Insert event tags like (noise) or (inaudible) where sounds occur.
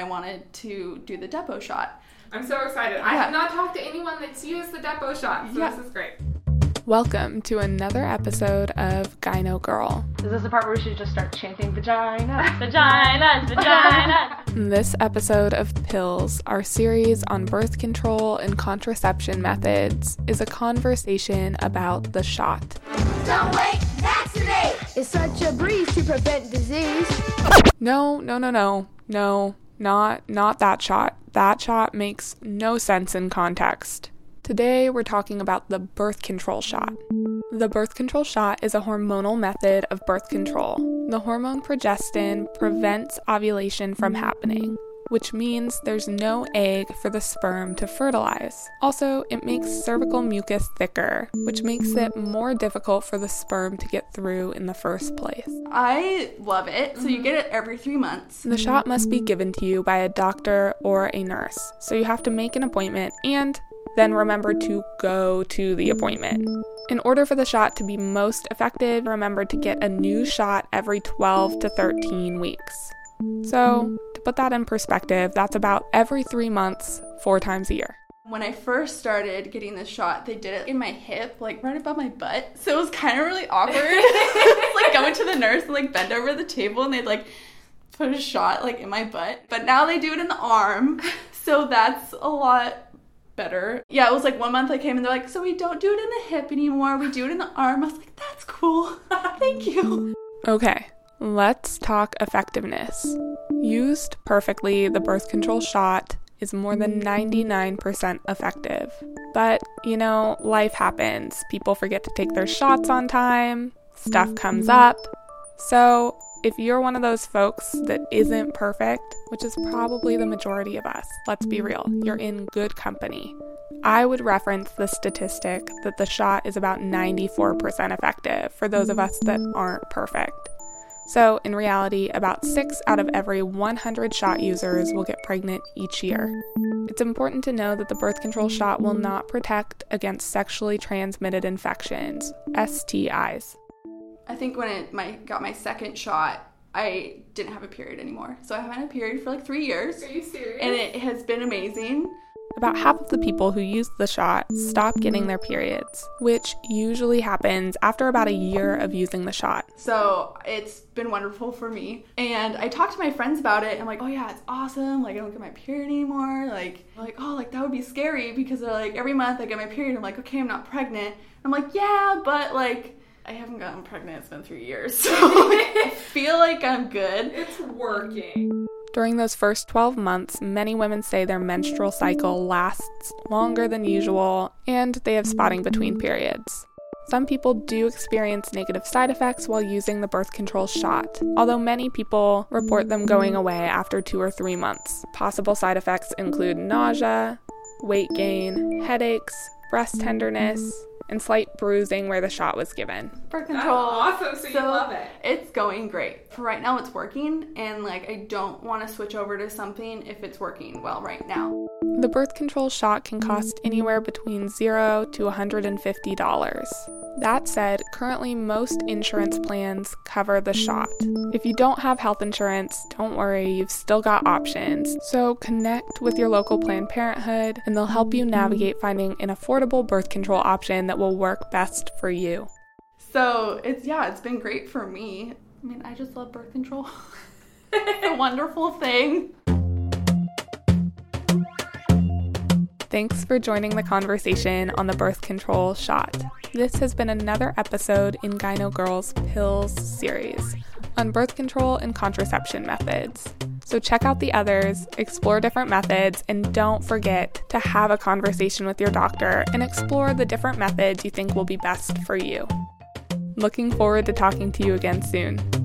I wanted to do the Depo shot. I'm so excited. I have not talked to anyone that's used the Depo shot, so Yeah. this is great. Welcome to another episode of Gyno Girl. Is this the part where we should just start chanting vagina? (laughs) Vaginas, vaginas. This episode of Pills, our series on birth control and contraception methods, is a conversation about the shot. Don't wait, vaccinate! It's such a breeze to prevent disease. No, no, no, no, no, not not that shot. That shot makes no sense in context. Today we're talking about the birth control shot. The birth control shot is a hormonal method of birth control. The hormone progestin prevents ovulation from happening, which means there's no egg for the sperm to fertilize. Also, it makes cervical mucus thicker, which makes it more difficult for the sperm to get through in the first place. I love it. So you get it every three months. The shot must be given to you by a doctor or a nurse, so you have to make an appointment and then remember to go to the appointment. In order for the shot to be most effective, remember to get a new shot every 12 to 13 weeks. So, to put that in perspective, that's about every three months, four times a year. When I first started getting the shot, they did it in my hip, like right above my butt. So it was kind of really awkward. (laughs) Like going to the nurse and like bend over the table and they'd like put a shot like in my butt. But now they do it in the arm. So that's a lot better. Yeah, it was like one month I came and they're like, so we don't do it in the hip anymore. We do it in the arm. I was like, that's cool. (laughs) Thank you. Okay, let's talk effectiveness. Used perfectly, the birth control shot is more than 99% effective. But, you know, life happens. People forget to take their shots on time, stuff comes up. So, if you're one of those folks that isn't perfect, which is probably the majority of us, let's be real, you're in good company. I would reference the statistic that the shot is about 94% effective for those of us that aren't perfect. So, in reality, about 6 out of every 100 shot users will get pregnant each year. It's important to know that the birth control shot will not protect against sexually transmitted infections, STIs. I think when I my got my second shot, I didn't have a period anymore. So I haven't had a period for like three years. Are you serious? And it has been amazing. About half of the people who use the shot stop getting their periods, which usually happens after about a year of using the shot. So it's been wonderful for me. And I talked to my friends about it. I'm like, oh yeah, it's awesome. Like I don't get my period anymore. Like, like, oh, like that would be scary because they're like every month I get my period. I'm like, okay, I'm not pregnant. I'm like, yeah, but like I haven't gotten pregnant. It's been three years, (laughs) so I feel like I'm good. it's working. During those first 12 months, many women say their menstrual cycle lasts longer than usual and they have spotting between periods. Some people do experience negative side effects while using the birth control shot, although many people report them going away after two or three months. Possible side effects include nausea, weight gain, headaches, breast tenderness, and slight bruising where the shot was given. Birth That's control. awesome, so you love it. It's going great. For right now, it's working, and like I don't want to switch over to something if it's working well right now. The birth control shot can cost anywhere between 0 to $150. That said, currently most insurance plans cover the shot. If you don't have health insurance, don't worry, you've still got options. So connect with your local Planned Parenthood and they'll help you navigate finding an affordable birth control option that will work best for you. So it's yeah, it's been great for me. I mean, I just love birth control. (laughs) it's a wonderful thing. Thanks for joining the conversation on the birth control shot. This has been another episode in Gyno Girls Pills series on birth control and contraception methods. So check out the others, explore different methods, and don't forget to have a conversation with your doctor and explore the different methods you think will be best for you. Looking forward to talking to you again soon.